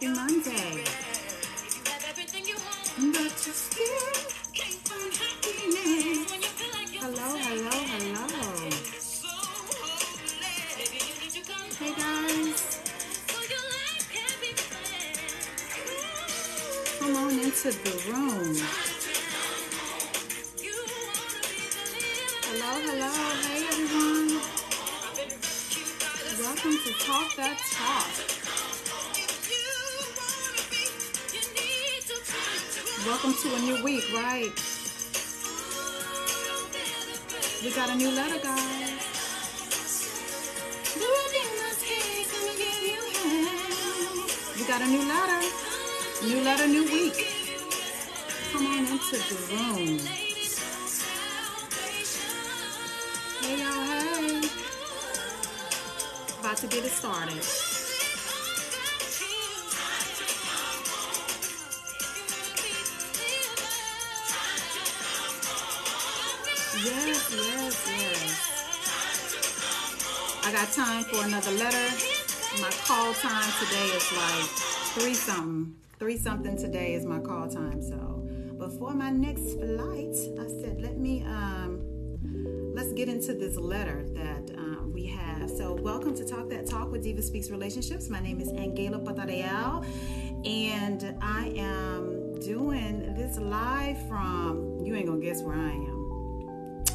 Happy Monday. To a new week, right? We got a new letter, guys. We got a new letter. New letter, new week. Come on into the room. Hey y'all, hey. About to get it started. I got time for another letter. My call time today is like three something. Three something today is my call time. So before my next flight, I said, let me um let's get into this letter that um, we have. So welcome to Talk That Talk with Diva Speaks Relationships. My name is Angela Portorreal, and I am doing this live from you ain't gonna guess where I am.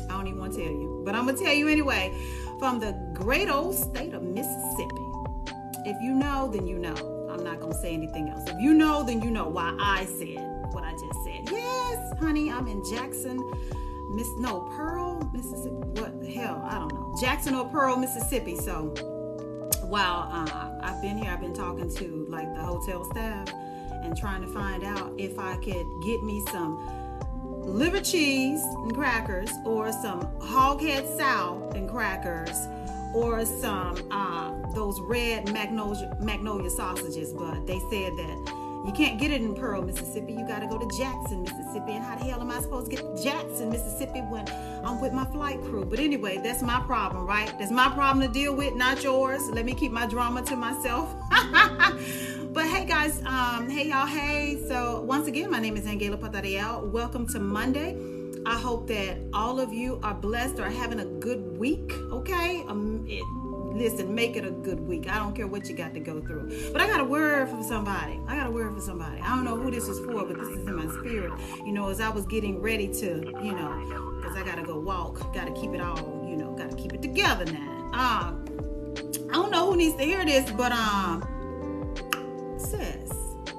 I don't even want to tell you, but I'm gonna tell you anyway. From the great old state of Mississippi. If you know, then you know. I'm not gonna say anything else. If you know, then you know why I said what I just said. Yes, honey, I'm in Jackson, Miss no Pearl, Mississippi. What the hell? I don't know. Jackson or Pearl, Mississippi. So while uh, I've been here, I've been talking to like the hotel staff and trying to find out if I could get me some liver cheese and crackers or some hog head sow and crackers or some uh, those red magnolia magnolia sausages but they said that you can't get it in pearl mississippi you got to go to jackson mississippi and how the hell am i supposed to get to jackson mississippi when i'm with my flight crew but anyway that's my problem right that's my problem to deal with not yours let me keep my drama to myself but hey guys, um, hey y'all, hey. So once again, my name is Angela Portorreal. Welcome to Monday. I hope that all of you are blessed or having a good week. Okay, um, it, listen, make it a good week. I don't care what you got to go through. But I got a word for somebody. I got a word for somebody. I don't know who this is for, but this is in my spirit. You know, as I was getting ready to, you know, because I got to go walk, got to keep it all, you know, got to keep it together now. Um, I don't know who needs to hear this, but um sis,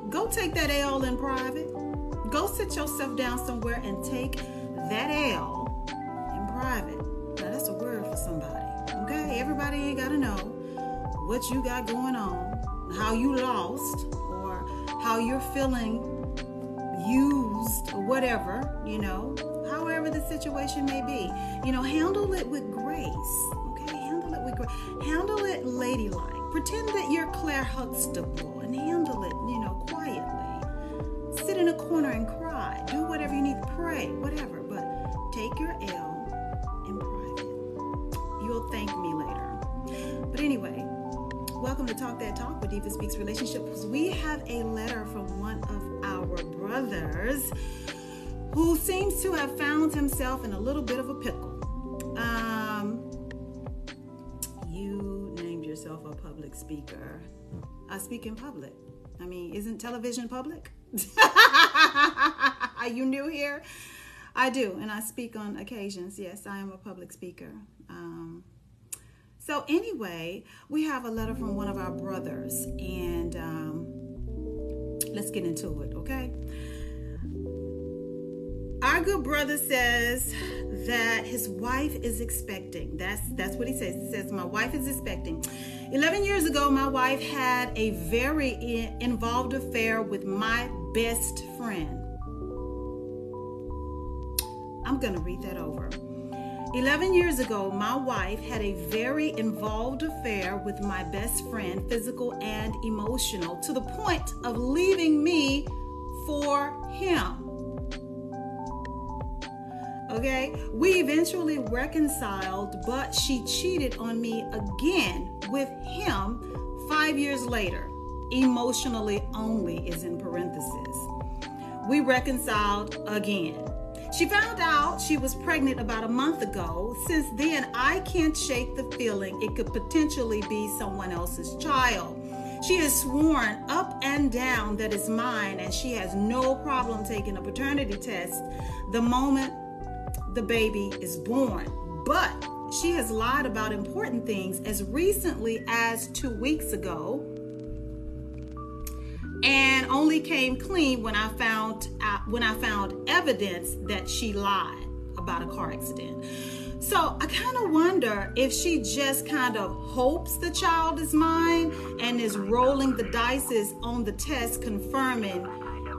go take that L in private. Go sit yourself down somewhere and take that L in private. Now that's a word for somebody. Okay? Everybody ain't gotta know what you got going on, how you lost, or how you're feeling used or whatever, you know, however the situation may be. You know, handle it with grace. Okay, handle it with grace. Handle it ladylike. Pretend that you're Claire Huxtable and handle it, you know, quietly. Sit in a corner and cry. Do whatever you need pray, whatever. Take your L in private. You'll thank me later. But anyway, welcome to Talk That Talk with Diva Speaks Relationships. We have a letter from one of our brothers who seems to have found himself in a little bit of a pickle. Um, you named yourself a public speaker. I speak in public. I mean, isn't television public? Are you new here? I do, and I speak on occasions. Yes, I am a public speaker. Um, so, anyway, we have a letter from one of our brothers, and um, let's get into it, okay? Our good brother says that his wife is expecting. That's that's what he says. He says my wife is expecting. 11 years ago, my wife had a very involved affair with my best friend. I'm going to read that over. 11 years ago, my wife had a very involved affair with my best friend, physical and emotional, to the point of leaving me for him. Okay, we eventually reconciled, but she cheated on me again with him five years later. Emotionally only is in parentheses. We reconciled again. She found out she was pregnant about a month ago. Since then, I can't shake the feeling it could potentially be someone else's child. She has sworn up and down that it's mine, and she has no problem taking a paternity test the moment the baby is born. But she has lied about important things as recently as two weeks ago and only came clean when I found out, when I found evidence that she lied about a car accident. So I kind of wonder if she just kind of hopes the child is mine and is rolling the dice on the test confirming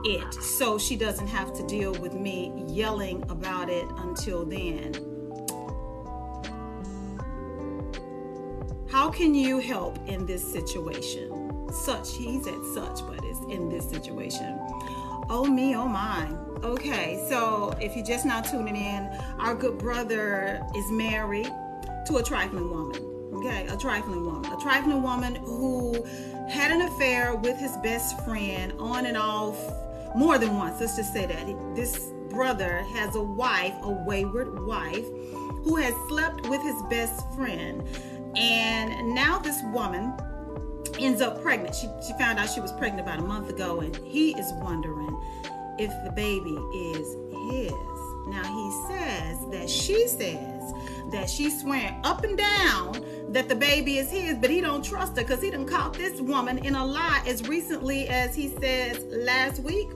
it so she doesn't have to deal with me yelling about it until then. How can you help in this situation? Such, he said such, but in this situation. Oh me, oh my. Okay, so if you're just now tuning in, our good brother is married to a trifling woman. Okay, a trifling woman. A trifling woman who had an affair with his best friend on and off more than once. Let's just say that. This brother has a wife, a wayward wife, who has slept with his best friend. And now this woman ends up pregnant. She, she found out she was pregnant about a month ago, and he is wondering if the baby is his. Now he says that she says that she's swearing up and down that the baby is his, but he don't trust her because he done caught this woman in a lie as recently as he says last week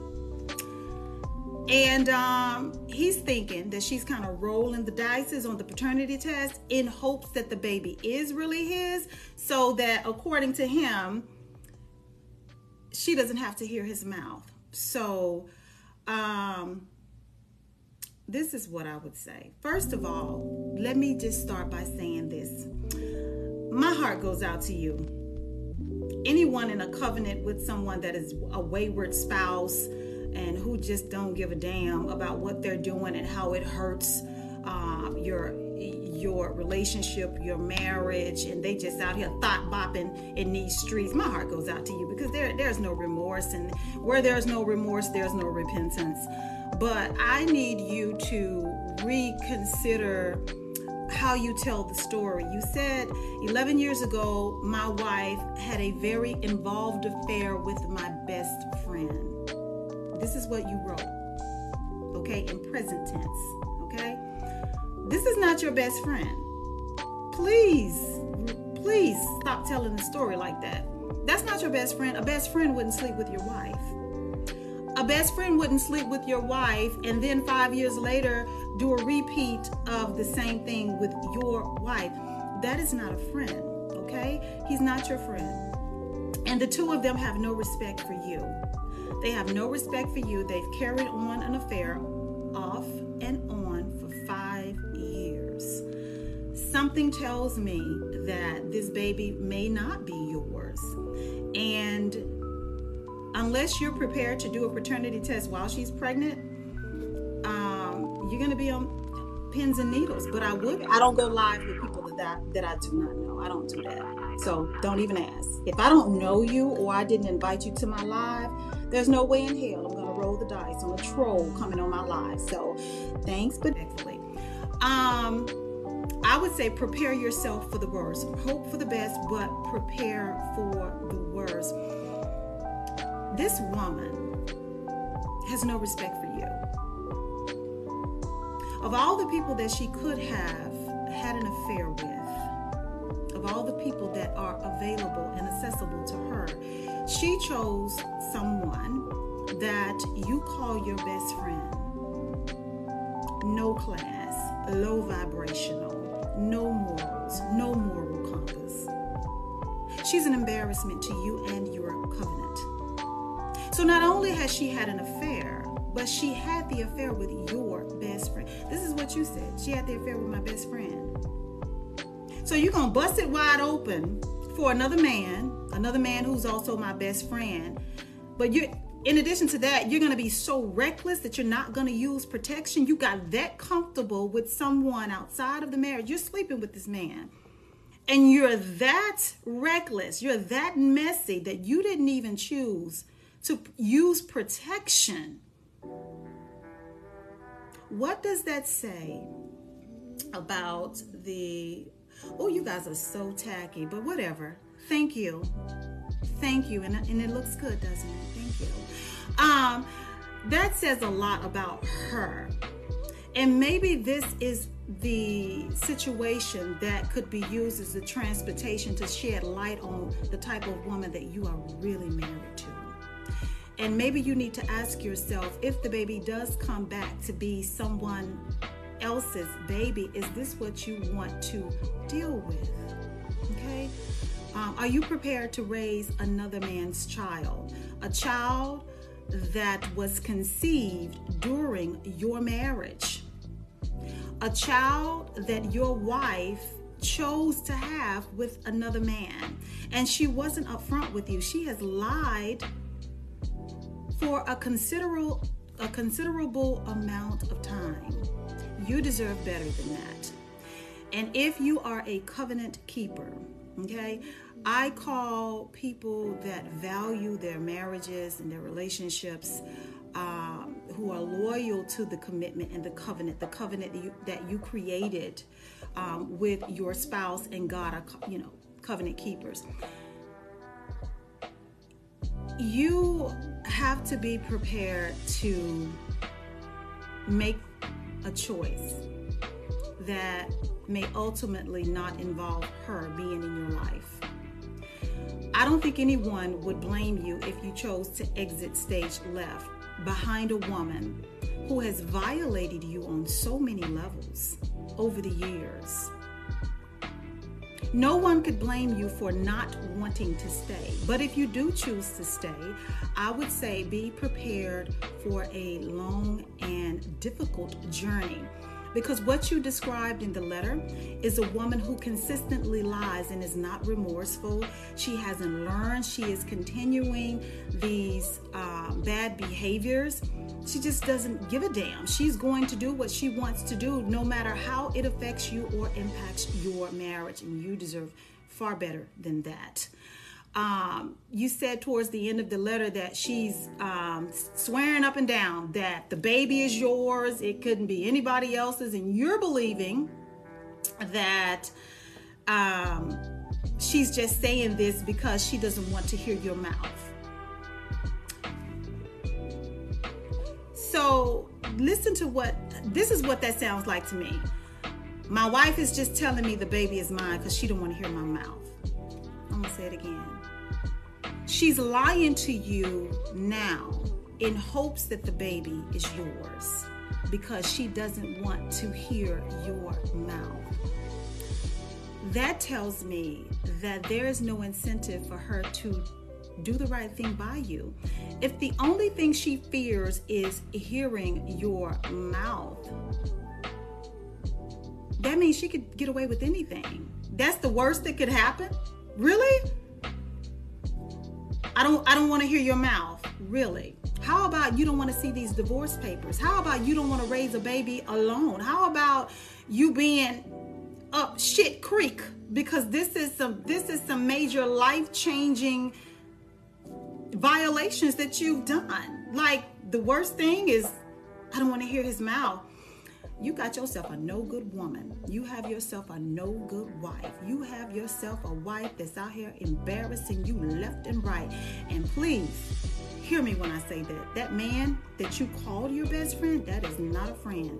and um, he's thinking that she's kind of rolling the dice on the paternity test in hopes that the baby is really his, so that according to him, she doesn't have to hear his mouth. So, um, this is what I would say. First of all, let me just start by saying this my heart goes out to you. Anyone in a covenant with someone that is a wayward spouse, and who just don't give a damn about what they're doing and how it hurts uh, your your relationship, your marriage, and they just out here thought bopping in these streets. My heart goes out to you because there there's no remorse, and where there's no remorse, there's no repentance. But I need you to reconsider how you tell the story. You said 11 years ago, my wife had a very involved affair with my best friend. This is what you wrote. Okay, in present tense. Okay? This is not your best friend. Please, please stop telling the story like that. That's not your best friend. A best friend wouldn't sleep with your wife. A best friend wouldn't sleep with your wife and then five years later do a repeat of the same thing with your wife. That is not a friend, okay? He's not your friend. And the two of them have no respect for you. They have no respect for you. They've carried on an affair off and on for five years. Something tells me that this baby may not be yours. And unless you're prepared to do a paternity test while she's pregnant, um, you're going to be on pins and needles. But I would, I don't go live with people that, that, that I do not know. I don't do that. So don't even ask. If I don't know you or I didn't invite you to my live, there's no way in hell I'm gonna roll the dice on a troll coming on my live. So thanks, but excellent. Um, I would say prepare yourself for the worst. Hope for the best, but prepare for the worst. This woman has no respect for you. Of all the people that she could have had an affair with, of all the people that are available and accessible to her, she chose someone that you call your best friend. no class, low vibrational, no morals, no moral compass. She's an embarrassment to you and your covenant. So not only has she had an affair, but she had the affair with your best friend. This is what you said. She had the affair with my best friend. So you're going to bust it wide open for another man, another man who's also my best friend. But you're in addition to that, you're going to be so reckless that you're not going to use protection. You got that comfortable with someone outside of the marriage. You're sleeping with this man. And you're that reckless, you're that messy that you didn't even choose to use protection. What does that say about the Oh, you guys are so tacky, but whatever. Thank you. Thank you. And, and it looks good, doesn't it? Thank you. Um, that says a lot about her. And maybe this is the situation that could be used as a transportation to shed light on the type of woman that you are really married to. And maybe you need to ask yourself if the baby does come back to be someone else's baby, is this what you want to deal with? Okay. Um, are you prepared to raise another man's child? A child that was conceived during your marriage. A child that your wife chose to have with another man. And she wasn't upfront with you. She has lied for a considerable a considerable amount of time. You deserve better than that. And if you are a covenant keeper, okay, I call people that value their marriages and their relationships, um, who are loyal to the commitment and the covenant, the covenant that you, that you created um, with your spouse and God, are, you know, covenant keepers. You have to be prepared to make a choice that may ultimately not involve her being in your life. I don't think anyone would blame you if you chose to exit stage left behind a woman who has violated you on so many levels over the years. No one could blame you for not wanting to stay. But if you do choose to stay, I would say be prepared for a long and difficult journey. Because what you described in the letter is a woman who consistently lies and is not remorseful. She hasn't learned. She is continuing these uh, bad behaviors she just doesn't give a damn. She's going to do what she wants to do, no matter how it affects you or impacts your marriage. And you deserve far better than that. Um, you said towards the end of the letter that she's um, swearing up and down that the baby is yours, it couldn't be anybody else's, and you're believing that um, she's just saying this because she doesn't want to hear your mouth. So listen to what this is what that sounds like to me. My wife is just telling me the baby is mine because she don't want to hear my mouth. I'm gonna say it again. She's lying to you now in hopes that the baby is yours because she doesn't want to hear your mouth. That tells me that there is no incentive for her to do the right thing by you. If the only thing she fears is hearing your mouth, that means she could get away with anything. That's the worst that could happen? Really? I don't I don't want to hear your mouth. Really? How about you don't want to see these divorce papers? How about you don't want to raise a baby alone? How about you being up shit creek because this is some this is some major life-changing violations that you've done. Like the worst thing is, I don't want to hear his mouth. You got yourself a no good woman. You have yourself a no good wife. You have yourself a wife that's out here embarrassing you left and right. And please hear me when I say that. That man that you called your best friend, that is not a friend.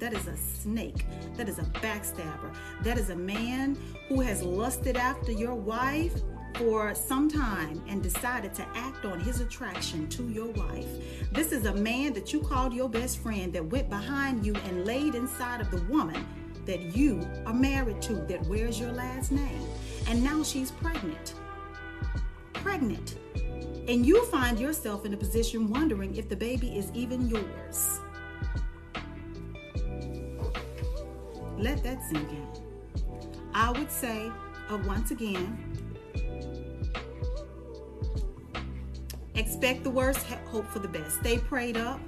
That is a snake. That is a backstabber. That is a man who has lusted after your wife for some time and decided to act on his attraction to your wife. This is a man that you called your best friend that went behind you and laid inside of the woman that you are married to that wears your last name. And now she's pregnant. Pregnant. And you find yourself in a position wondering if the baby is even yours. Let that sink in. I would say, uh, once again, expect the worst, hope for the best. Stay prayed up.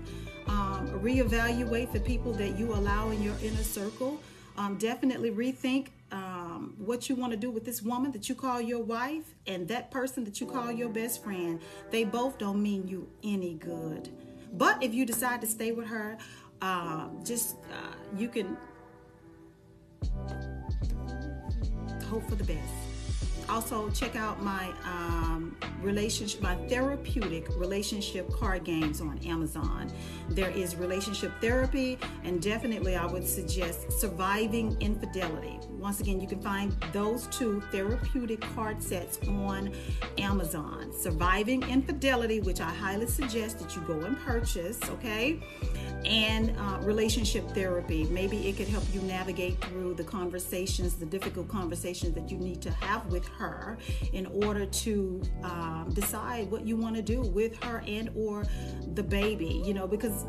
Um, reevaluate the people that you allow in your inner circle. Um, definitely rethink um, what you want to do with this woman that you call your wife and that person that you call your best friend. They both don't mean you any good. But if you decide to stay with her, uh, just uh, you can hope for the best. Also, check out my um, relationship, my therapeutic relationship card games on Amazon. There is relationship therapy, and definitely I would suggest surviving infidelity. Once again, you can find those two therapeutic card sets on Amazon. Surviving infidelity, which I highly suggest that you go and purchase, okay? And uh, relationship therapy. Maybe it could help you navigate through the conversations, the difficult conversations that you need to have with her in order to um, decide what you want to do with her and or the baby you know because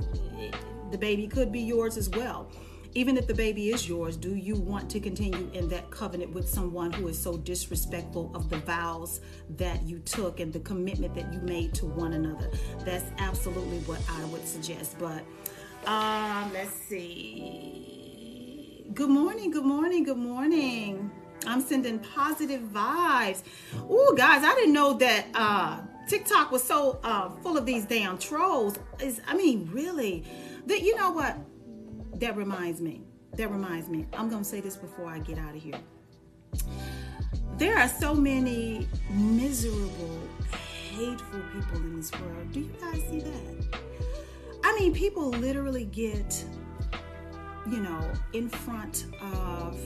the baby could be yours as well even if the baby is yours, do you want to continue in that covenant with someone who is so disrespectful of the vows that you took and the commitment that you made to one another? That's absolutely what I would suggest. But um, let's see. Good morning, good morning, good morning. I'm sending positive vibes. Oh, guys, I didn't know that uh, TikTok was so uh, full of these damn trolls. Is I mean, really? That you know what? That reminds me. That reminds me. I'm gonna say this before I get out of here. There are so many miserable, hateful people in this world. Do you guys see that? I mean, people literally get, you know, in front of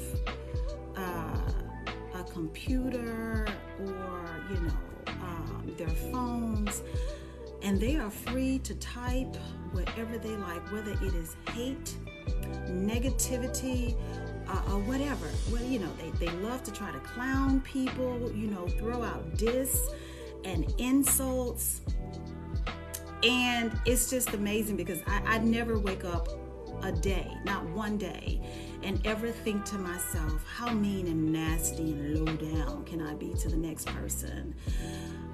computer or, you know, um, their phones, and they are free to type whatever they like, whether it is hate, negativity, uh, or whatever. Well, you know, they, they love to try to clown people, you know, throw out diss and insults. And it's just amazing because I, I never wake up a day, not one day, and ever think to myself, how mean and nasty and low down can I be to the next person?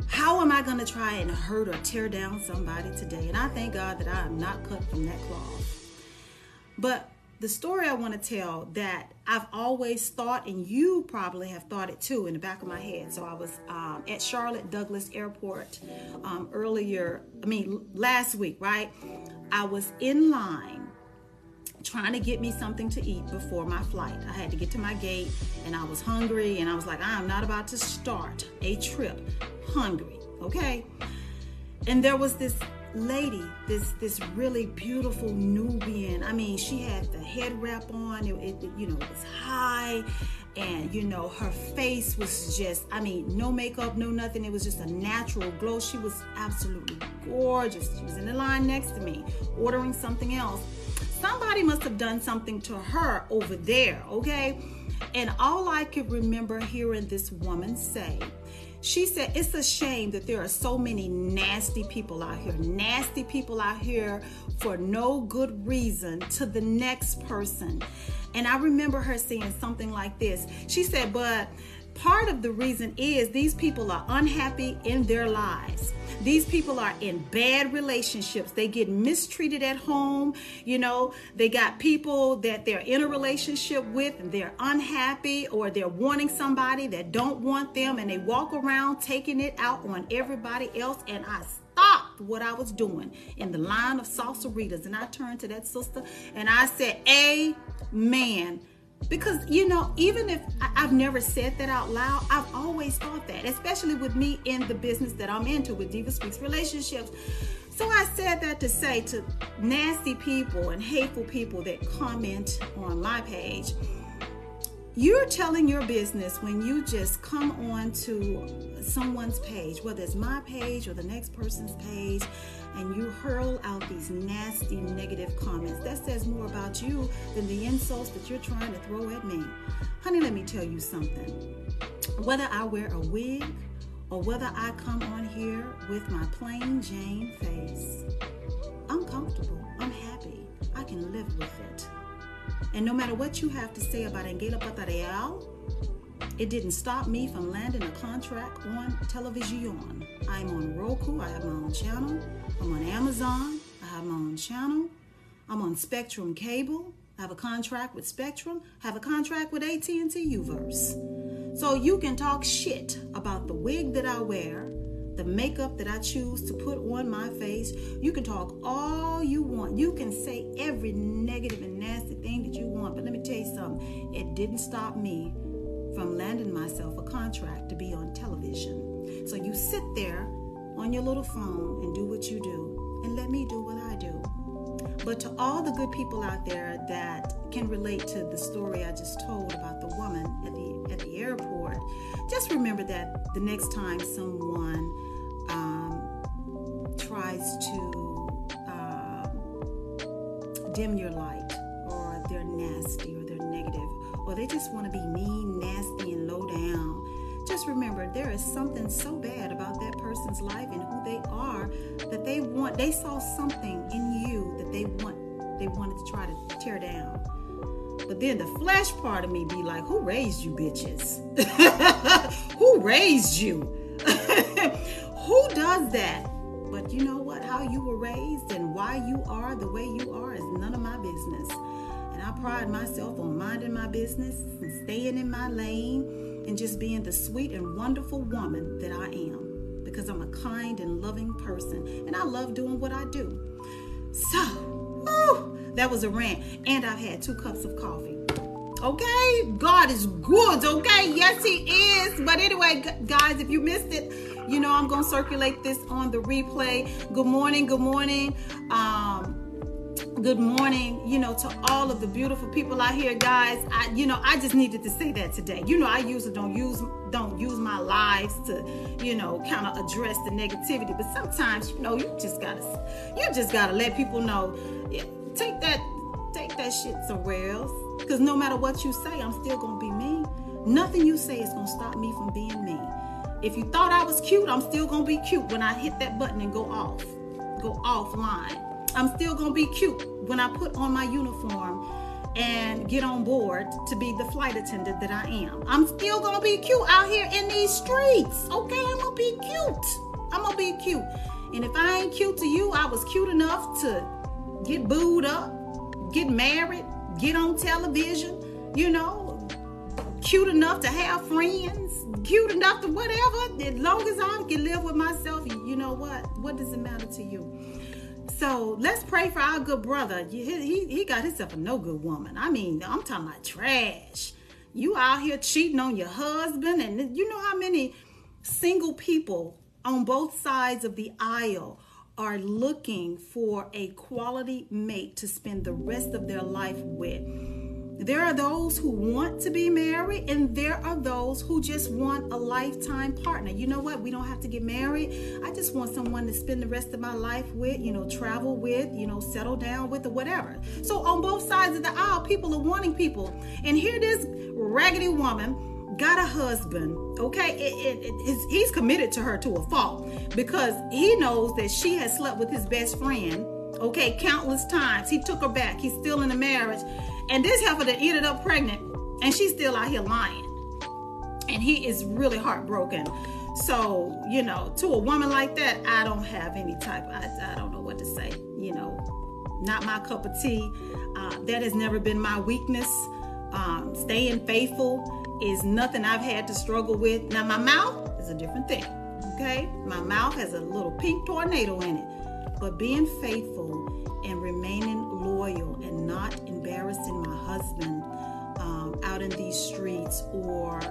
How am I going to try and hurt or tear down somebody today? And I thank God that I am not cut from that cloth. But the story I want to tell that I've always thought, and you probably have thought it too in the back of my head. So I was um, at Charlotte Douglas Airport um, earlier, I mean, last week, right? I was in line trying to get me something to eat before my flight. I had to get to my gate and I was hungry and I was like, I'm not about to start a trip hungry, okay? And there was this lady, this this really beautiful Nubian. I mean, she had the head wrap on. It, it, you know, it was high, and you know, her face was just. I mean, no makeup, no nothing. It was just a natural glow. She was absolutely gorgeous. She was in the line next to me, ordering something else. Somebody must have done something to her over there, okay? And all I could remember hearing this woman say she said, It's a shame that there are so many nasty people out here, nasty people out here for no good reason to the next person. And I remember her saying something like this. She said, But part of the reason is these people are unhappy in their lives. These people are in bad relationships. They get mistreated at home. You know, they got people that they're in a relationship with and they're unhappy or they're wanting somebody that don't want them and they walk around taking it out on everybody else. And I stopped what I was doing in the line of Salsarita's and I turned to that sister and I said, Amen because you know even if i've never said that out loud i've always thought that especially with me in the business that i'm into with diva speaks relationships. So i said that to say to nasty people and hateful people that comment on my page you're telling your business when you just come on to someone's page, whether it's my page or the next person's page, and you hurl out these nasty negative comments. That says more about you than the insults that you're trying to throw at me. Honey, let me tell you something. Whether I wear a wig or whether I come on here with my plain Jane face, I'm comfortable. I'm happy. I can live with it. And no matter what you have to say about Angela Portorreal, it didn't stop me from landing a contract on television. I'm on Roku, I have my own channel. I'm on Amazon, I have my own channel. I'm on Spectrum Cable. I have a contract with Spectrum. I have a contract with AT&T Uverse. So you can talk shit about the wig that I wear, the makeup that I choose to put on my face. You can talk all you want. You can say every negative and nasty thing that you want. But let me tell you something. It didn't stop me from landing myself a contract to be on television. So you sit there on your little phone and do what you do and let me do what I do. But to all the good people out there that can relate to the story I just told about the woman at the at the airport, just remember that the next time someone to um, dim your light, or they're nasty, or they're negative, or they just want to be mean, nasty, and low down. Just remember there is something so bad about that person's life and who they are that they want they saw something in you that they want they wanted to try to tear down. But then the flesh part of me be like who raised you bitches? Who raised you? Who does that but you know what how you were raised and why you are the way you are is none of my business and i pride myself on minding my business and staying in my lane and just being the sweet and wonderful woman that I am because I'm a kind and loving person and I love doing what I do. So, whew, that was a rant. And I've had two cups of coffee. Okay, God is good. Okay, yes, He is. But anyway, guys, if you missed it, you know I'm gonna circulate this on the replay. Good morning, good morning. Um, good morning you know to all of the beautiful people out here guys. I you know i just needed to say that today. You know i usually don't use don't use my lives to you know kind of address the negativity but sometimes you know you just gotta you just gotta let people know. Yeah, take that take that shit somewhere else because no matter what you say i'm still gonna be me. Nothing you say is gonna stop me from being me if you thought i was cute i'm still gonna be cute when i hit that button and go off go offline I'm still to be cute when I put on my uniform and get on board to be the flight attendant that I am. I'm still to be cute out here in these streets. Okay, I'm to be cute. I'm to be cute. And if I ain't cute to you, I was cute enough to get booed up, get married, get on television, you know, cute enough to have friends, cute enough to whatever. As long as I can live with myself, you know what? What does it matter to you? So let's pray for our good brother. He, he, he got himself a no good woman. I mean, I'm talking about trash. You out here cheating on your husband, and you know how many single people on both sides of the aisle are looking for a quality mate to spend the rest of their life with. There are those who want to be married, and there are those who just want a lifetime partner. You know what? We don't have to get married. I just want someone to spend the rest of my life with, you know, travel with, you know, settle down with, or whatever. So, on both sides of the aisle, people are wanting people. And here, this raggedy woman got a husband, okay? It, it, it, he's committed to her to a fault because he knows that she has slept with his best friend, okay, countless times. He took her back. He's still in the marriage and this heifer that ended up pregnant, and she's still out here lying. And he is really heartbroken. So, you know, to a woman like that, I don't have any type, I, I don't know what to say. You know, not my cup of tea. Uh, that has never been my weakness. Um, staying faithful is nothing I've had to struggle with. Now, my mouth is a different thing. Okay? My mouth has a little pink tornado in it. But being faithful and remaining loyal and not embarrassing my husband um, out in these streets or,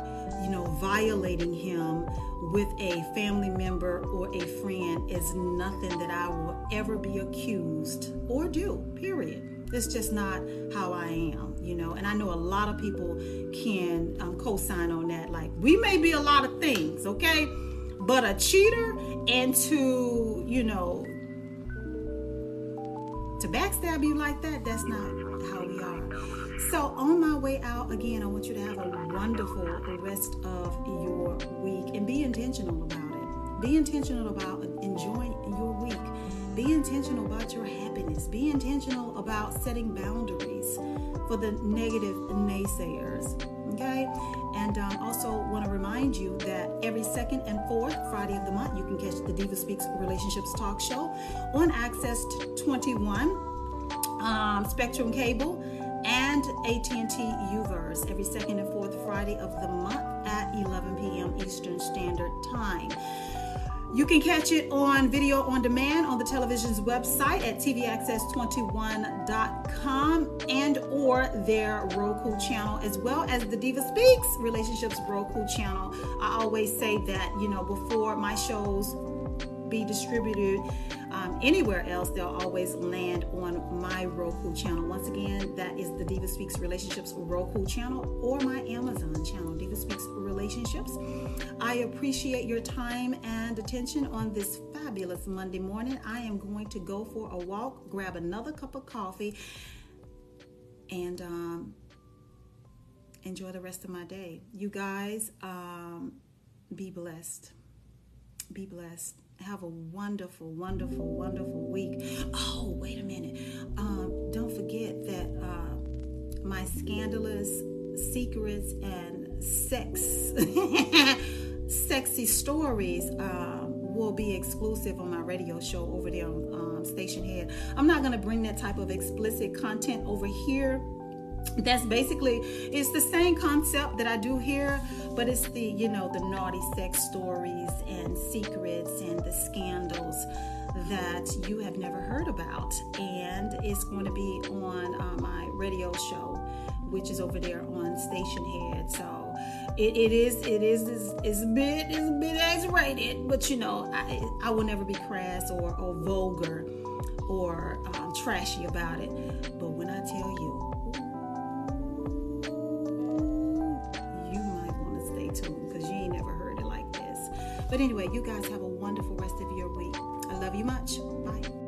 you know, violating him with a family member or a friend is nothing that I will ever be accused or do, period. It's just not how I am, you know. And I know a lot of people can um, co-sign on that. Like we may be a lot of things, okay, but a cheater and to you know to backstab you like that, that's not how we are. So, on my way out, again, I want you to have a wonderful rest of your week and be intentional about it. Be intentional about enjoying your week. Be intentional about your happiness. Be intentional about setting boundaries for the negative naysayers. Okay? And um, also want to remind you that every second and fourth Friday of the month, you can catch the Diva Speaks Relationships Talk Show on Access 21, um, Spectrum Cable, and AT&T Uverse every second and fourth Friday of the month at 11 p.m. Eastern Standard Time. You can catch it on video on demand on the television's website at tvaccess21.com and or their Roku channel as well as the Diva Speaks Relationships Roku channel. I always say that, you know, before my shows be distributed um, anywhere else, they'll always land on my Roku channel. Once again, that is the Diva Speaks Relationships Roku channel or my Amazon channel, Diva Speaks Relationships. I appreciate your time and attention on this fabulous Monday morning. I am going to go for a walk, grab another cup of coffee, and um, enjoy the rest of my day. You guys, um, be blessed. Be blessed have a wonderful, wonderful, wonderful week. Oh, wait a minute. Um, don't forget that uh, my scandalous secrets and sex, sexy stories uh, will be exclusive on my radio show over there on um, Stationhead. I'm not going to bring that type of explicit content over here that's basically it's the same concept that I do here, but it's the you know the naughty sex stories and secrets and the scandals that you have never heard about, and it's going to be on uh, my radio show, which is over there on Stationhead So it, it is it is is a bit it's a bit X-rated, but you know I I will never be crass or or vulgar or um, trashy about it. But when I tell you But anyway, you guys have a wonderful rest of your week. I love you much. Bye.